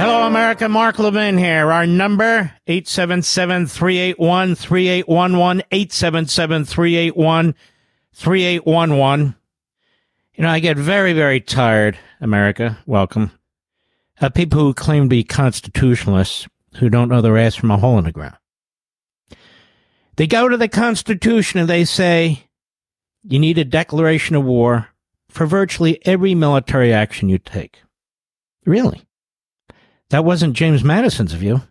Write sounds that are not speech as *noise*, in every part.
Hello, America. Mark Levin here. Our number, 877-381-3811, 877-381-3811. You know, I get very, very tired, America, welcome, of people who claim to be constitutionalists who don't know their ass from a hole in the ground. They go to the Constitution and they say, you need a declaration of war for virtually every military action you take. Really? That wasn't James Madison's view.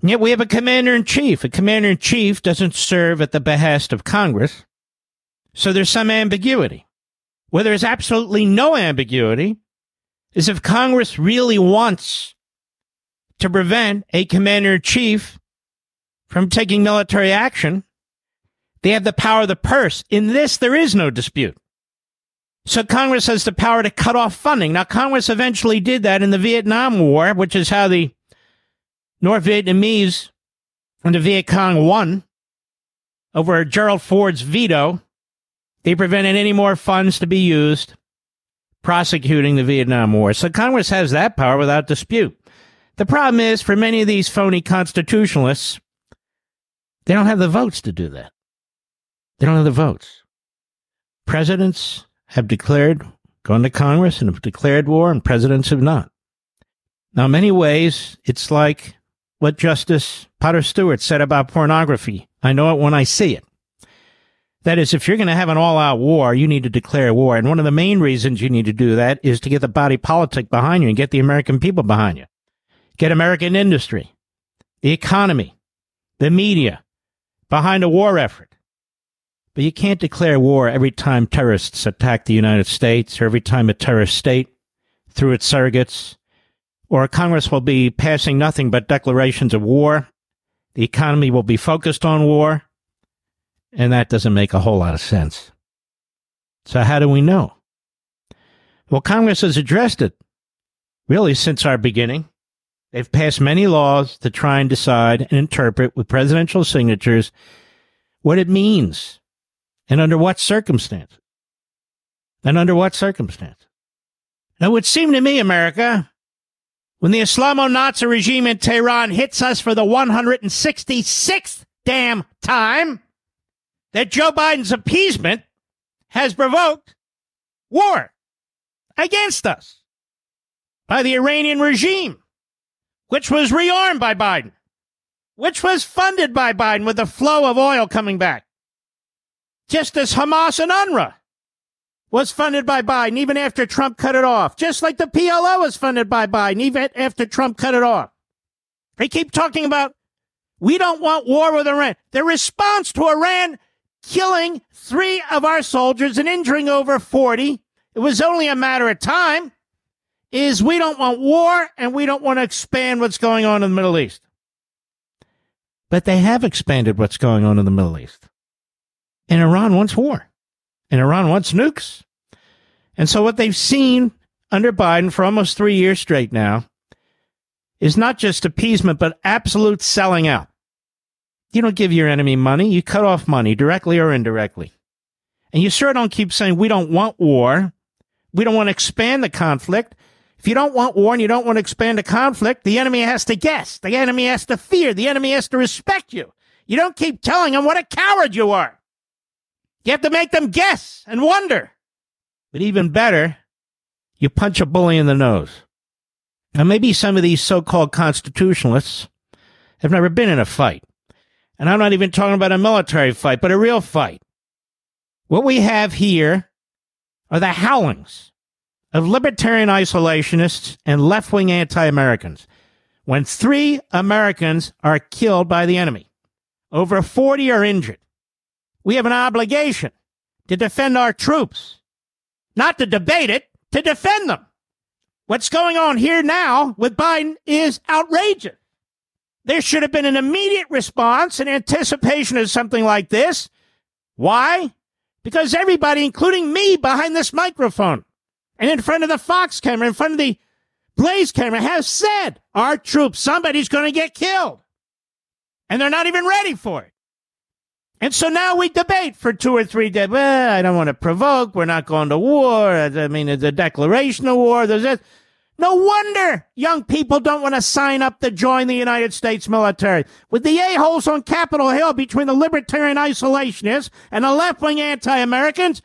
And yet we have a commander in chief. A commander in chief doesn't serve at the behest of Congress. So there's some ambiguity. Where there's absolutely no ambiguity is if Congress really wants to prevent a commander in chief from taking military action, they have the power of the purse. In this, there is no dispute. So Congress has the power to cut off funding. Now, Congress eventually did that in the Vietnam War, which is how the North Vietnamese and the Viet Cong won over Gerald Ford's veto. They prevented any more funds to be used prosecuting the Vietnam War. So Congress has that power without dispute. The problem is, for many of these phony constitutionalists, they don't have the votes to do that. They don't have the votes. Presidents have declared, gone to Congress and have declared war, and presidents have not. Now, in many ways, it's like what Justice Potter Stewart said about pornography. I know it when I see it. That is, if you're going to have an all out war, you need to declare war. And one of the main reasons you need to do that is to get the body politic behind you and get the American people behind you. Get American industry, the economy, the media behind a war effort. But you can't declare war every time terrorists attack the United States or every time a terrorist state, through its surrogates, or Congress will be passing nothing but declarations of war. The economy will be focused on war. And that doesn't make a whole lot of sense. So how do we know? Well, Congress has addressed it really since our beginning. They've passed many laws to try and decide and interpret with presidential signatures what it means and under what circumstance? And under what circumstance? Now, it would seem to me, America, when the Islamo Nazi regime in Tehran hits us for the 166th damn time, that Joe Biden's appeasement has provoked war against us by the Iranian regime, which was rearmed by Biden, which was funded by Biden with the flow of oil coming back just as Hamas and UNRWA was funded by Biden even after Trump cut it off, just like the PLO was funded by Biden even after Trump cut it off. They keep talking about we don't want war with Iran. The response to Iran killing three of our soldiers and injuring over 40, it was only a matter of time, is we don't want war and we don't want to expand what's going on in the Middle East. But they have expanded what's going on in the Middle East. And Iran wants war. And Iran wants nukes. And so what they've seen under Biden for almost three years straight now is not just appeasement, but absolute selling out. You don't give your enemy money. You cut off money directly or indirectly. And you sure don't keep saying, we don't want war. We don't want to expand the conflict. If you don't want war and you don't want to expand the conflict, the enemy has to guess. The enemy has to fear. The enemy has to respect you. You don't keep telling them what a coward you are. You have to make them guess and wonder. But even better, you punch a bully in the nose. Now, maybe some of these so-called constitutionalists have never been in a fight. And I'm not even talking about a military fight, but a real fight. What we have here are the howlings of libertarian isolationists and left-wing anti-Americans when three Americans are killed by the enemy. Over 40 are injured. We have an obligation to defend our troops, not to debate it, to defend them. What's going on here now with Biden is outrageous. There should have been an immediate response in anticipation of something like this. Why? Because everybody, including me behind this microphone and in front of the Fox camera, in front of the Blaze camera, has said our troops, somebody's going to get killed. And they're not even ready for it. And so now we debate for two or three days. Well, I don't want to provoke. We're not going to war. I mean, it's a declaration of war. There's this. No wonder young people don't want to sign up to join the United States military. With the a-holes on Capitol Hill between the libertarian isolationists and the left-wing anti-Americans,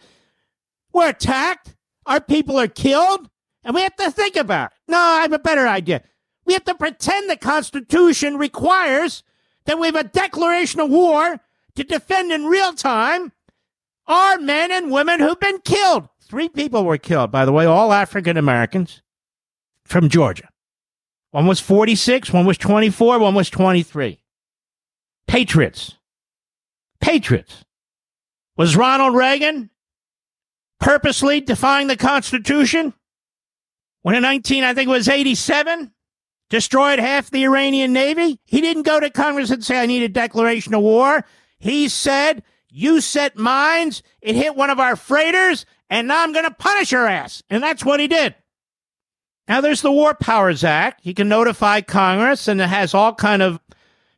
we're attacked, our people are killed, and we have to think about it. No, I have a better idea. We have to pretend the Constitution requires that we have a declaration of war to defend in real time our men and women who've been killed. Three people were killed, by the way, all African Americans from Georgia. One was 46, one was 24, one was 23. Patriots. Patriots. Was Ronald Reagan purposely defying the Constitution when in 19, I think it was 87, destroyed half the Iranian Navy? He didn't go to Congress and say, I need a declaration of war. He said, you set mines, it hit one of our freighters, and now I'm going to punish your ass. And that's what he did. Now there's the War Powers Act. He can notify Congress and it has all kind of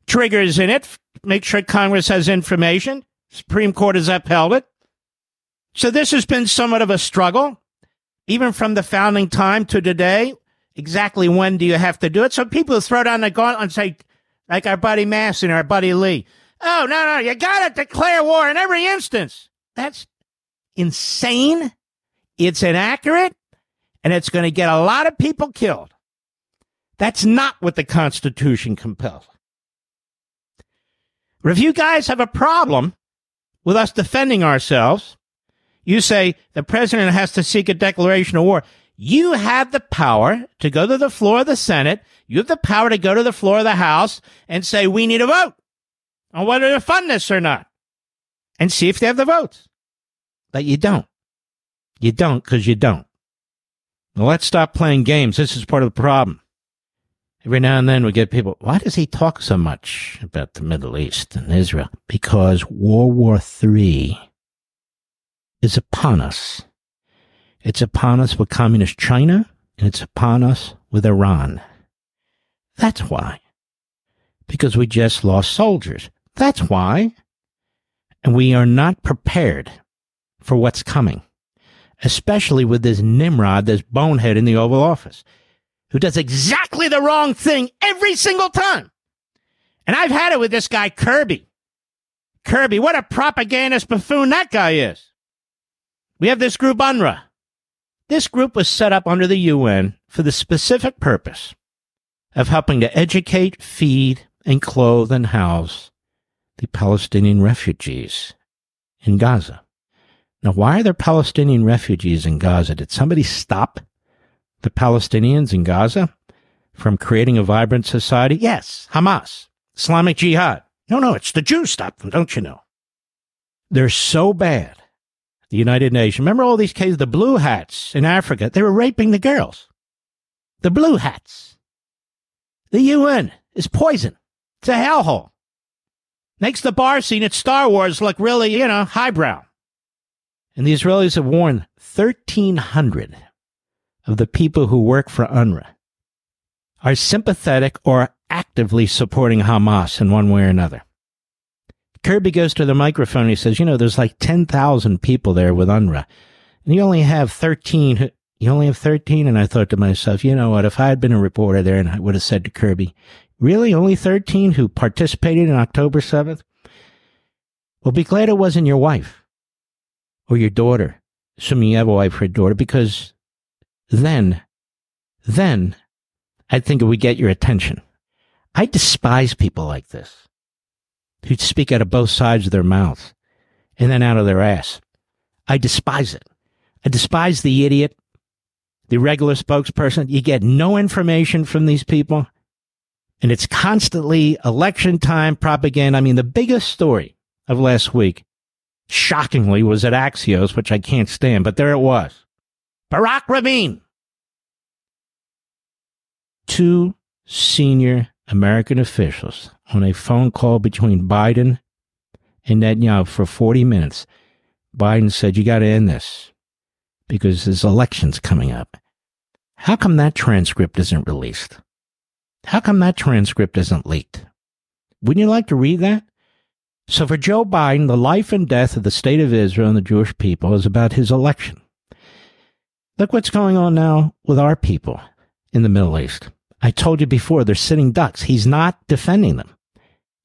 triggers in it. Make sure Congress has information. Supreme Court has upheld it. So this has been somewhat of a struggle, even from the founding time to today. Exactly when do you have to do it? So people throw down the gauntlet and say, like our buddy Massie, and our buddy Lee, oh, no, no, you got to declare war in every instance. That's insane. It's inaccurate and it's going to get a lot of people killed. That's not what the Constitution compels. If you guys have a problem with us defending ourselves, you say the president has to seek a declaration of war. You have the power to go to the floor of the Senate. You have the power to go to the floor of the House and say, we need a vote on whether to fund this or not and see if they have the votes. But you don't. You don't because you don't. Now let's stop playing games. This is part of the problem. Every now and then we get people, why does he talk so much about the Middle East and Israel? Because World War III is upon us. It's upon us with communist China and it's upon us with Iran. That's why. Because we just lost soldiers. That's why. And we are not prepared for what's coming especially with this Nimrod, this bonehead in the Oval Office, who does exactly the wrong thing every single time. And I've had it with this guy, Kirby. Kirby, what a propagandist buffoon that guy is. We have this group, UNRWA. This group was set up under the UN for the specific purpose of helping to educate, feed, and clothe and house the Palestinian refugees in Gaza. Now, why are there Palestinian refugees in Gaza? Did somebody stop the Palestinians in Gaza from creating a vibrant society? Yes, Hamas, Islamic Jihad. No, no, it's the Jews stopped them, don't you know? They're so bad. The United Nations. Remember all these cases, the blue hats in Africa? They were raping the girls. The blue hats. The UN is poison. It's a hellhole. Makes the bar scene at Star Wars look really, you know, highbrow. And the Israelis have warned 1,300 of the people who work for UNRWA are sympathetic or actively supporting Hamas in one way or another. Kirby goes to the microphone and he says, you know, there's like 10,000 people there with UNRWA. And you only have 13, you only have 13? And I thought to myself, you know what? If I had been a reporter there and I would have said to Kirby, really only 13 who participated in October 7th? Well, be glad it wasn't your wife or your daughter, assuming you have a wife or a daughter, because then, then I think it would get your attention. I despise people like this who speak out of both sides of their mouths and then out of their ass. I despise it. I despise the idiot, the regular spokesperson. You get no information from these people. And it's constantly election time propaganda. I mean, the biggest story of last week shockingly, was at Axios, which I can't stand, but there it was. Barak Ravid. Two senior American officials on a phone call between Biden and Netanyahu for 40 minutes. Biden said, You got to end this because there's elections coming up. How come that transcript isn't released? How come that transcript isn't leaked? Wouldn't you like to read that? So for Joe Biden, the life and death of the state of Israel and the Jewish people is about his election. Look what's going on now with our people. in the Middle East. I told you before, they're sitting ducks. He's not defending them.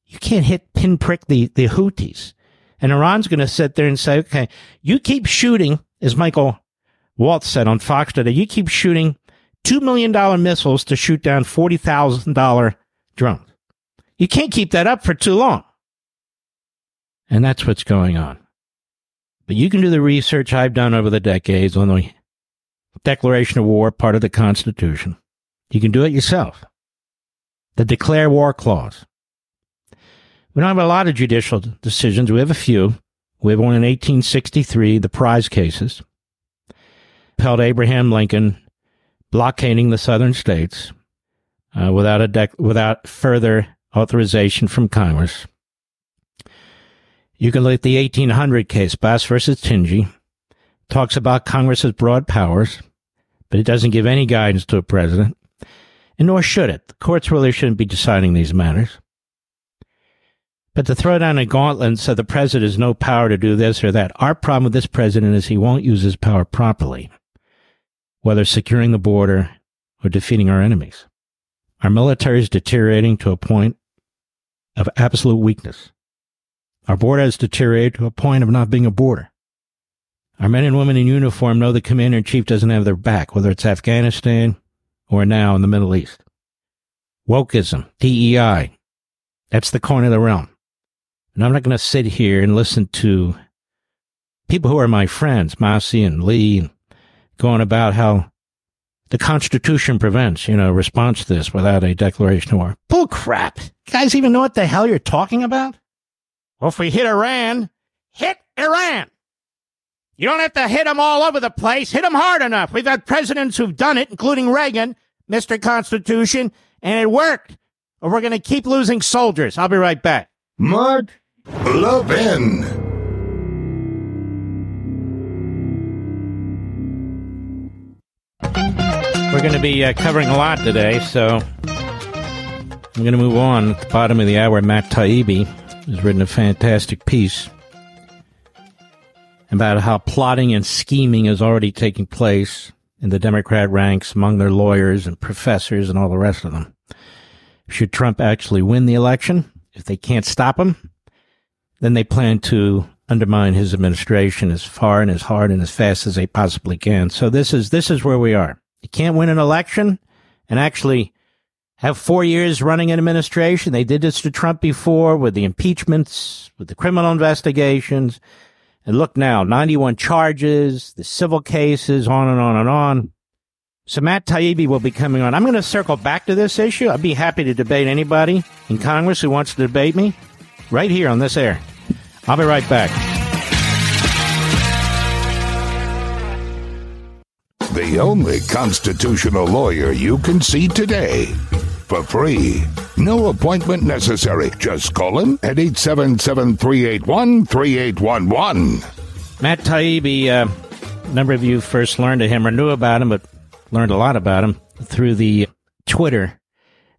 You can't hit pinprick the, the Houthis. And Iran's going to sit there and say, okay, you keep shooting, as Michael Waltz said on Fox today, you keep shooting $2 million missiles to shoot down $40,000 drones. You can't keep that up for too long. And that's what's going on. But you can do the research I've done over the decades on the Declaration of War, part of the Constitution. You can do it yourself. The Declare War Clause. We don't have a lot of judicial decisions. We have a few. We have one in 1863, the prize cases. Held Abraham Lincoln blockading the southern states uh, without a dec- without further authorization from Congress. You can look at the 1800 case, Bas versus Tingy, talks about Congress's broad powers, but it doesn't give any guidance to a president, and nor should it. The courts really shouldn't be deciding these matters. But to throw down a gauntlet and say the president has no power to do this or that, our problem with this president is he won't use his power properly, whether securing the border or defeating our enemies. Our military is deteriorating to a point of absolute weakness. Our border has deteriorated to a point of not being a border. Our men and women in uniform know the commander in chief doesn't have their back, whether it's Afghanistan or now in the Middle East. Wokeism, DEI, that's the corner of the realm. And I'm not going to sit here and listen to people who are my friends, Massie and Lee, going about how the Constitution prevents, you know, response to this without a declaration of war. Bull crap. You guys even know what the hell you're talking about? Well, if we hit Iran, hit Iran. You don't have to hit them all over the place. Hit them hard enough. We've had presidents who've done it, including Reagan, Mr. Constitution, and it worked. Or we're going to keep losing soldiers. I'll be right back. Mark Levin. Going to be uh, covering a lot today, so I'm going to move on. At the bottom of the hour, Matt Taibbi has written a fantastic piece about how plotting and scheming is already taking place in the Democrat ranks among their lawyers and professors and all the rest of them. Should Trump actually win the election, if they can't stop him, then they plan to undermine his administration as far and as hard and as fast as they possibly can. So this is this is where we are. You can't win an election and actually have four years running an administration. They did this to Trump before with the impeachments, with the criminal investigations. And look now, 91 charges, the civil cases, on and on and on. So Matt Taibbi will be coming on. I'm going to circle back to this issue. I'd be happy to debate anybody in Congress who wants to debate me right here on this air. I'll be right back. The only constitutional lawyer you can see today. For free. No appointment necessary. Just call him at 877 381 3811. Matt Taibbi, uh, a number of you first learned of him or knew about him, but learned a lot about him through the Twitter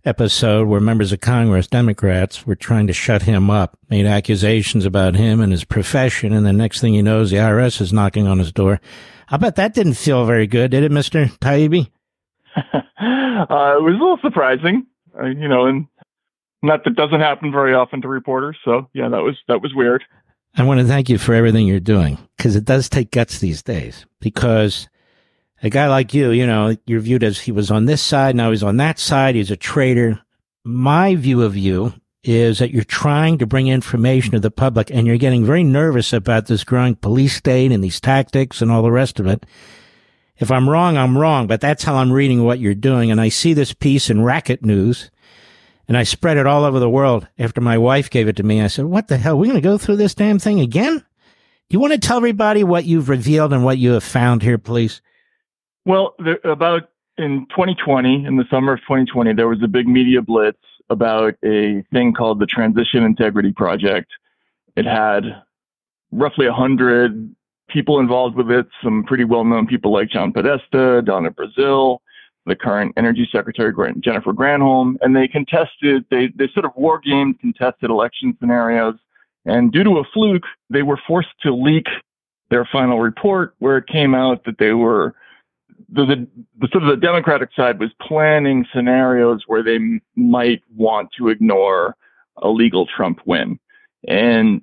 episode where members of Congress, Democrats, were trying to shut him up, made accusations about him and his profession, and the next thing he knows, the IRS is knocking on his door. I bet that didn't feel very good, did it, Mr. Taibbi? *laughs* uh, it was a little surprising, uh, you know, and not that doesn't happen very often to reporters. So yeah, that was that was weird. I want to thank you for everything you're doing because it does take guts these days. Because a guy like you, you know, you're viewed as he was on this side, now he's on that side. He's a traitor. My view of you is that you're trying to bring information to the public and you're getting very nervous about this growing police state and these tactics and all the rest of it. If I'm wrong, I'm wrong, but that's how I'm reading what you're doing. And I see this piece in Racket News and I spread it all over the world after my wife gave it to me. I said, what the hell? We're going to go through this damn thing again? You want to tell everybody what you've revealed and what you have found here, please? Well, there, about in 2020, in the summer of 2020, there was a big media blitz about a thing called the Transition Integrity Project. It had roughly 100 people involved with it, some pretty well known people like John Podesta, Donna Brazile, the current Energy Secretary Jennifer Granholm, and they contested, they, they sort of war gamed contested election scenarios. And due to a fluke, they were forced to leak their final report where it came out that they were the, the, the sort of the Democratic side was planning scenarios where they m- might want to ignore a legal Trump win. And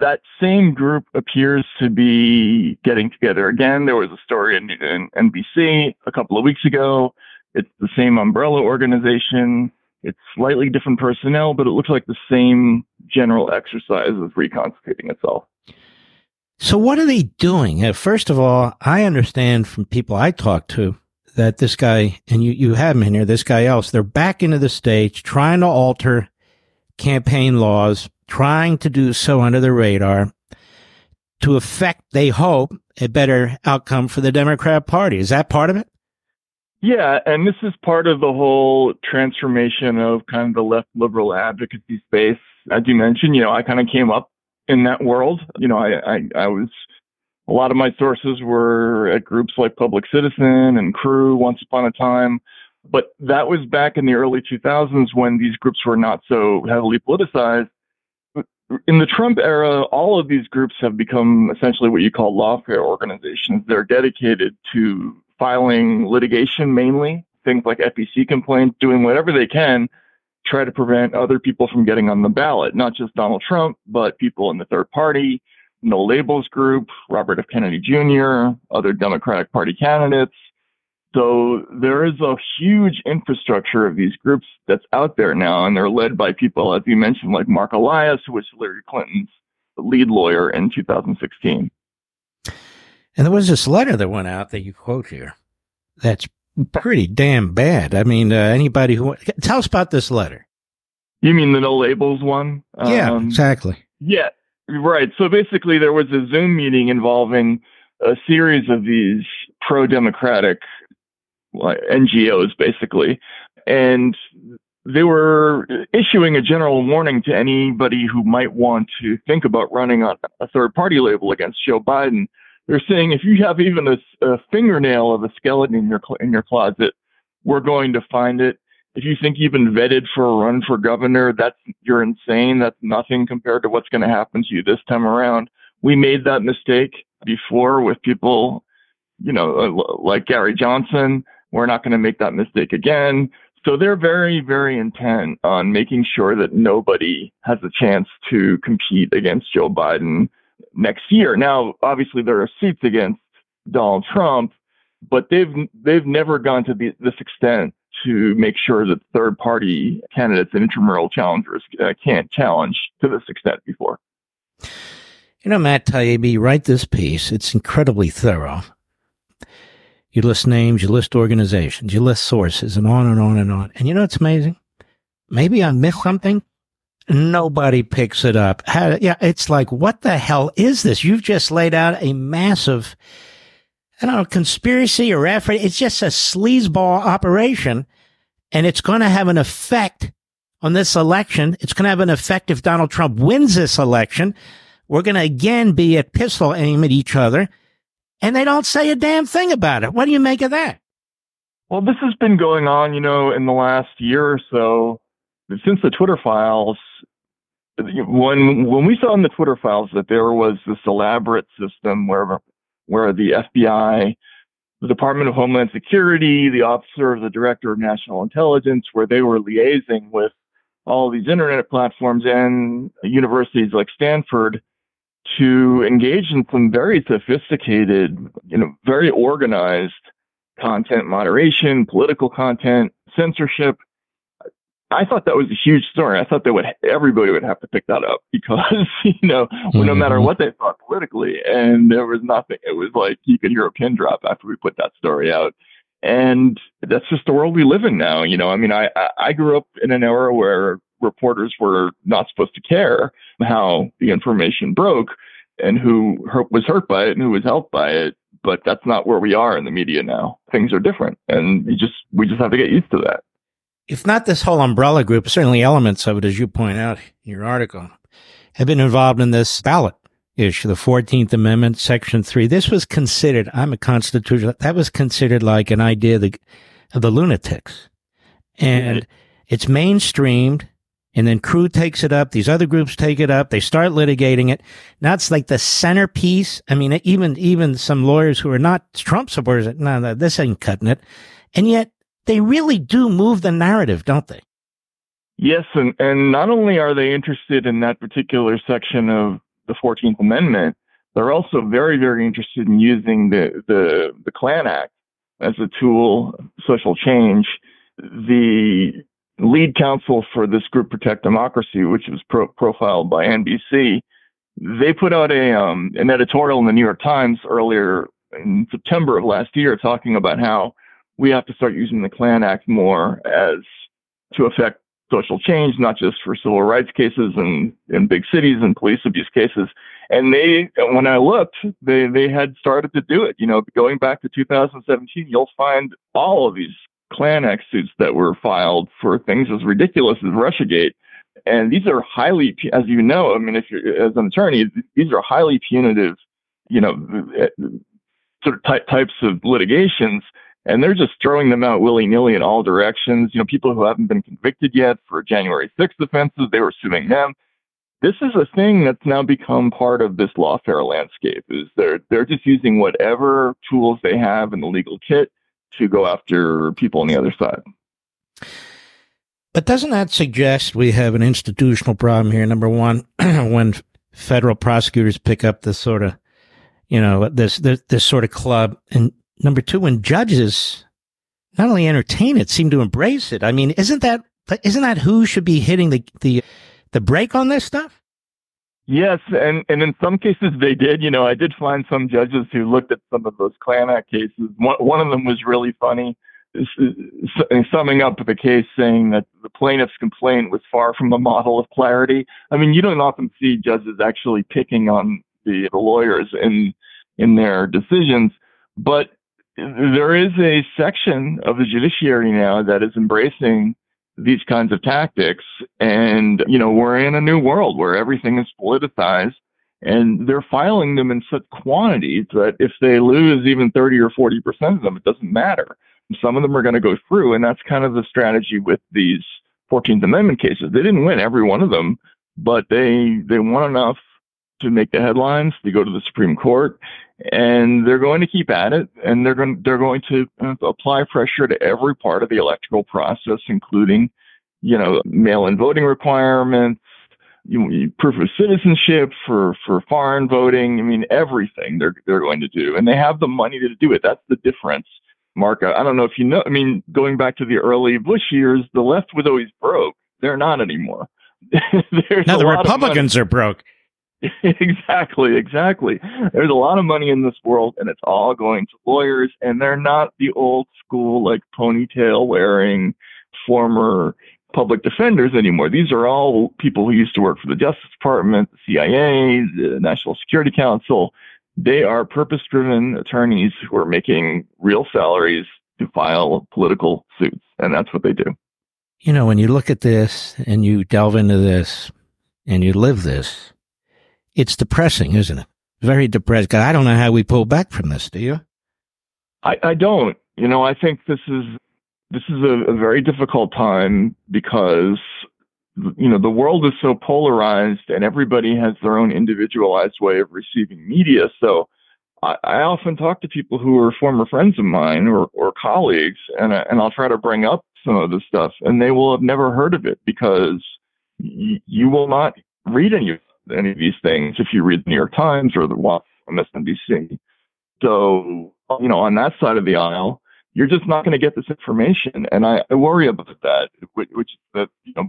that same group appears to be getting together again. There was a story in, in NBC a couple of weeks ago. It's the same umbrella organization. It's slightly different personnel, but it looks like the same general exercise of reconstituting itself. So, what are they doing? Uh, first of all, I understand from people I talk to that this guy, and you, you have him in here, this guy else, they're back into the states trying to alter campaign laws, trying to do so under the radar to affect, they hope, a better outcome for the Democrat Party. Is that part of it? Yeah, and this is part of the whole transformation of kind of the left liberal advocacy space. As you mentioned, you know, I kind of came up in that world. You know, I, I, I was, a lot of my sources were at groups like Public Citizen and CREW once upon a time. But that was back in the early 2000s when these groups were not so heavily politicized. In the Trump era, all of these groups have become essentially what you call lawfare organizations. They're dedicated to filing litigation mainly, things like FEC complaints, doing whatever they can try to prevent other people from getting on the ballot, not just Donald Trump, but people in the third party, No Labels Group, Robert F. Kennedy Jr., other Democratic Party candidates. So there is a huge infrastructure of these groups that's out there now, and they're led by people, as you mentioned, like Mark Elias, who was Hillary Clinton's lead lawyer in 2016. And there was this letter that went out that you quote here. That's pretty damn bad. I mean, uh, anybody who tell us about this letter. You mean the no labels one? Yeah, um, exactly. Yeah, right. So basically, there was a Zoom meeting involving a series of these pro-democratic NGOs, basically, and they were issuing a general warning to anybody who might want to think about running on a third-party label against Joe Biden they're saying if you have even a, a fingernail of a skeleton in your in your closet, we're going to find it. If you think you've been vetted for a run for governor, that's you're insane. That's nothing compared to what's going to happen to you this time around. We made that mistake before with people, you know, uh, like Gary Johnson. We're not going to make that mistake again. So they're very, very intent on making sure that nobody has a chance to compete against Joe Biden next year. Now, obviously, there are seats against Donald Trump, but they've they've never gone to the, this extent to make sure that third party candidates and intramural challengers uh, can't challenge to this extent before. You know, Matt Taibbi, write this piece. It's incredibly thorough. You list names, you list organizations, you list sources, and on and on and on. And you know, it's amazing. Maybe I missed something, nobody picks it up. How, yeah, it's like, what the hell is this? You've just laid out a massive, I don't know, conspiracy or effort. It's just a sleazeball operation, and it's going to have an effect on this election. It's going to have an effect if Donald Trump wins this election. We're going to again be at pistol aim at each other, and they don't say a damn thing about it. What do you make of that? Well, this has been going on, you know, in the last year or so since the Twitter files, when when we saw in the Twitter files that there was this elaborate system where where the FBI, the Department of Homeland Security, the Officer of the Director of National Intelligence, where they were liaising with all these internet platforms and universities like Stanford to engage in some very sophisticated, you know, very organized content moderation, political content, censorship, I thought that was a huge story. I thought that would everybody would have to pick that up because *laughs* you know mm-hmm. no matter what they thought politically, and there was nothing. It was like you could hear a pin drop after we put that story out, and that's just the world we live in now. You know, I mean, I I grew up in an era where reporters were not supposed to care how the information broke and who was hurt by it and who was helped by it. But that's not where we are in the media now. Things are different, and you just we just have to get used to that if not this whole umbrella group, certainly elements of it, as you point out in your article, have been involved in this ballot issue, the 14th Amendment, Section 3. This was considered, I'm a constitutional, that was considered like an idea of the, of the lunatics. And it's mainstreamed And then CREW takes it up. These other groups take it up. They start litigating it. Now it's like the centerpiece. I mean, even, even some lawyers who are not Trump supporters, no, no, this ain't cutting it. And yet they really do move the narrative, don't they? Yes. And, and not only are they interested in that particular section of the 14th Amendment, they're also very, very interested in using the, the, the Klan Act as a tool, social change. The lead counsel for this group Protect Democracy, which was pro- profiled by NBC, they put out a um, an editorial in the New York Times earlier in September of last year talking about how we have to start using the Klan Act more as to affect social change, not just for civil rights cases and in big cities and police abuse cases. And they, when I looked, they, they had started to do it. You know, going back to 2017, you'll find all of these Klan Act suits that were filed for things as ridiculous as Russiagate. And these are highly, as you know, I mean, if you're as an attorney, these are highly punitive, you know, eh, sort of ty- types of litigations. And they're just throwing them out willy nilly in all directions. You know, people who haven't been convicted yet for January 6th offenses, they were suing them. This is a thing that's now become part of this lawfare landscape. Is they're they're just using whatever tools they have in the legal kit to go after people on the other side. But doesn't that suggest we have an institutional problem here? Number one, *clears throat* when federal prosecutors pick up this sort of, you know, this, this, this sort of club, and number two, when judges not only entertain it, seem to embrace it. I mean, isn't that isn't that who should be hitting the the the brake on this stuff? Yes, and, and in some cases they did. You know, I did find some judges who looked at some of those Klan Act cases. One, one of them was really funny, summing up the case saying that the plaintiff's complaint was far from a model of clarity. I mean, you don't often see judges actually picking on the, the lawyers in in their decisions, but there is a section of the judiciary now that is embracing these kinds of tactics. And, you know, we're in a new world where everything is politicized and they're filing them in such quantities that if they lose even 30 or 40% of them, it doesn't matter. Some of them are going to go through. And that's kind of the strategy with these 14th Amendment cases. They didn't win every one of them, but they, they won enough to make the headlines. They go to the Supreme Court and they're going to keep at it and they're going they're going to uh, apply pressure to every part of the electoral process including you know mail-in voting requirements you, proof of citizenship for for foreign voting. I mean everything they're they're going to do and they have the money to do it. That's the difference mark. I don't know if you know i mean going back to the early bush years the left was always broke. They're not anymore. *laughs* Now the republicans are broke *laughs* exactly, exactly. There's a lot of money in this world, and it's all going to lawyers, and they're not the old school, like ponytail wearing former public defenders anymore. These are all people who used to work for the Justice Department, the CIA, the National Security Council. They are purpose driven attorneys who are making real salaries to file political suits, and that's what they do. You know, when you look at this and you delve into this and you live this, it's depressing, isn't it? Very depressed. I don't know how we pull back from this. Do you? I, I don't. You know, I think this is this is a, a very difficult time because you know the world is so polarized and everybody has their own individualized way of receiving media. So I, I often talk to people who are former friends of mine or, or colleagues, and and I'll try to bring up some of this stuff, and they will have never heard of it because y- you will not read any of any of these things if you read the New York Times or the MSNBC. So, you know, on that side of the aisle, you're just not going to get this information. And I, I worry about that, which, which that, you know,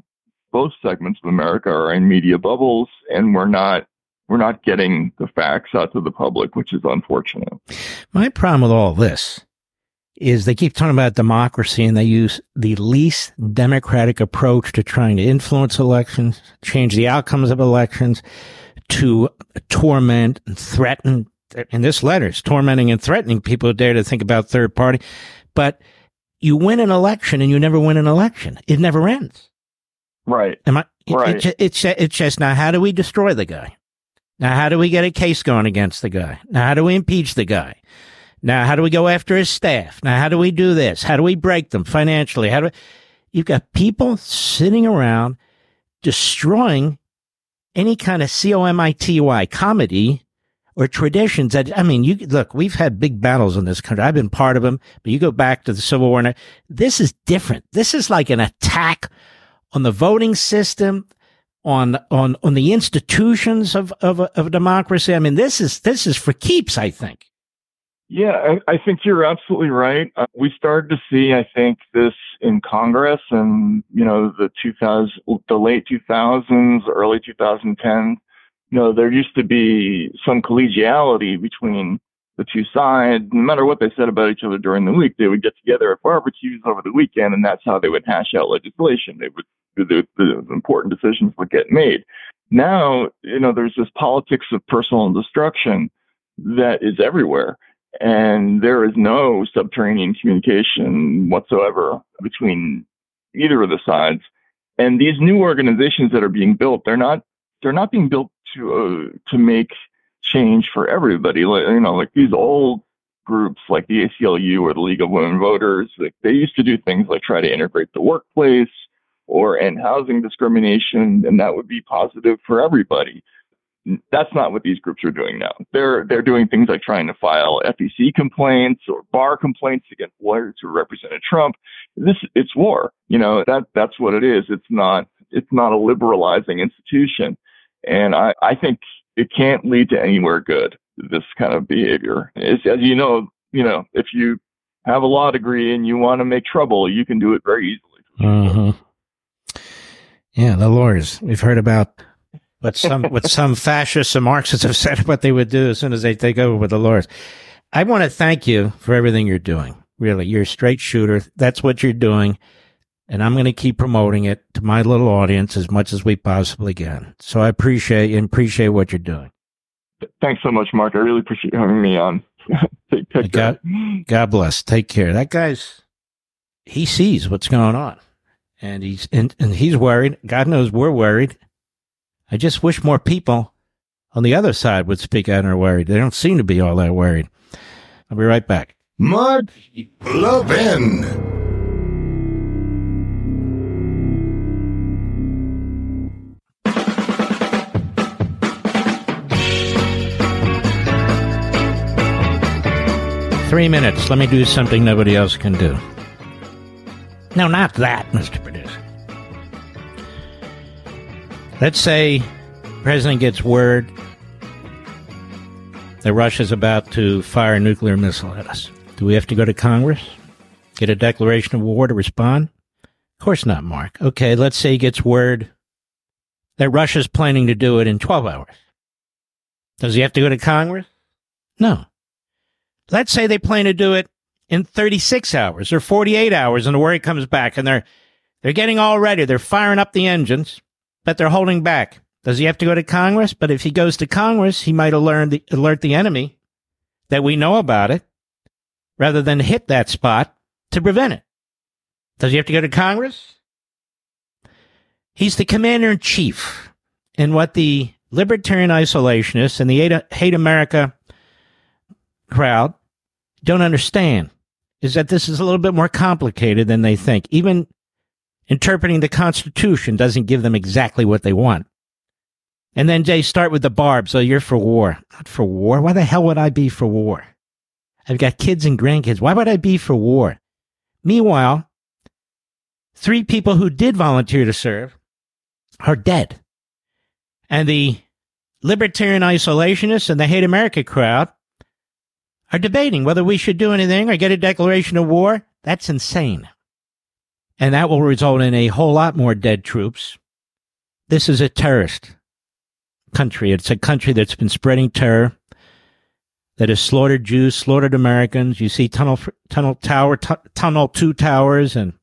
both segments of America are in media bubbles and we're not we're not getting the facts out to the public, which is unfortunate. My problem with all this is they keep talking about democracy and they use the least democratic approach to trying to influence elections, change the outcomes of elections, to torment and threaten. In this letter, it's tormenting and threatening people who dare to think about third party. But you win an election and you never win an election. It never ends. Right. Am I? Right. It, it's it's just now. How do we destroy the guy? Now, how do we get a case going against the guy? Now, how do we impeach the guy? Now, how do we go after his staff? Now, how do we do this? How do we break them financially? How do we, you've got people sitting around destroying any kind of C-O-M-I-T-Y comity or traditions that, I mean, you look, we've had big battles in this country. I've been part of them, but you go back to the Civil War. And this is different. This is like an attack on the voting system, on, on, on the institutions of, of, of democracy. I mean, this is, this is for keeps, I think. Yeah, I, I think you're absolutely right. Uh, we started to see, I think, this in Congress and, you know, the 2000, the late 2000s, early 2010. You know, there used to be some collegiality between the two sides. No matter what they said about each other during the week, they would get together at barbecues over the weekend, and that's how they would hash out legislation. They would, the, the important decisions would get made. Now, you know, there's this politics of personal destruction that is everywhere and there is no subterranean communication whatsoever between either of the sides. And these new organizations that are being built, they're not they're not being built to uh, to make change for everybody. Like, you know, like these old groups like the ACLU or the League of Women Voters, like they used to do things like try to integrate the workplace or end housing discrimination, and that would be positive for everybody. That's not what these groups are doing now. They're they're doing things like trying to file FEC complaints or bar complaints against lawyers who represented Trump. This it's war. You know that that's what it is. It's not it's not a liberalizing institution, and I I think it can't lead to anywhere good. This kind of behavior, as, as you know, you know if you have a law degree and you want to make trouble, you can do it very easily. Mm-hmm. Yeah, the lawyers. We've heard about what some what some fascists and Marxists have *laughs* said what they would do as soon as they take over with the Lords. I want to thank you for everything you're doing. Really, you're a straight shooter. That's what you're doing. And I'm going to keep promoting it to my little audience as much as we possibly can. So I appreciate and appreciate what you're doing. Thanks so much, Mark. I really appreciate having me on. *laughs* take, take God, God bless. Take care. That guy's, he sees what's going on and he's, and, and he's worried. God knows we're worried. I just wish more people on the other side would speak out and are worried. They don't seem to be all that worried. I'll be right back. Mark Levin. Three minutes. Let me do something nobody else can do. No, not that, Mr. Producer. Let's say president gets word that Russia's about to fire a nuclear missile at us. Do we have to go to Congress? Get a declaration of war to respond? Of course not, Mark. Okay, let's say he gets word that Russia's planning to do it in 12 hours. Does he have to go to Congress? No. Let's say they plan to do it in 36 hours or 48 hours and the word comes back and they're they're getting all ready. They're firing up the engines but they're holding back. Does he have to go to Congress? But if he goes to Congress, he might alert the, alert the enemy that we know about it rather than hit that spot to prevent it. Does he have to go to Congress? He's the commander in chief. And what the libertarian isolationists and the hate America crowd don't understand is that this is a little bit more complicated than they think. Even interpreting the Constitution doesn't give them exactly what they want. And then they start with the barb. So you're for war. Not for war. Why the hell would I be for war? I've got kids and grandkids. Why would I be for war? Meanwhile, three people who did volunteer to serve are dead. And the libertarian isolationists and the hate America crowd are debating whether we should do anything or get a declaration of war. That's insane and that will result in a whole lot more dead troops. This is a terrorist country. It's a country that's been spreading terror, that has slaughtered Jews, slaughtered Americans. You see Tunnel, Tunnel Tower, Tunnel to Towers, and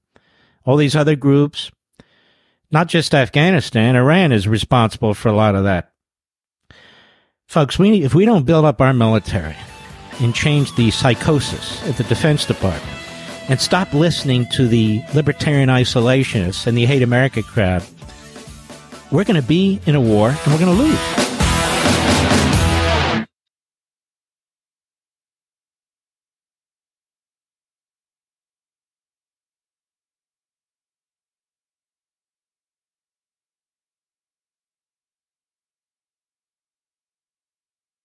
all these other groups. Not just Afghanistan, Iran is responsible for a lot of that. Folks, we, if we don't build up our military and change the psychosis at the Defense Department, and stop listening to the libertarian isolationists and the hate America crowd, we're going to be in a war and we're going to lose.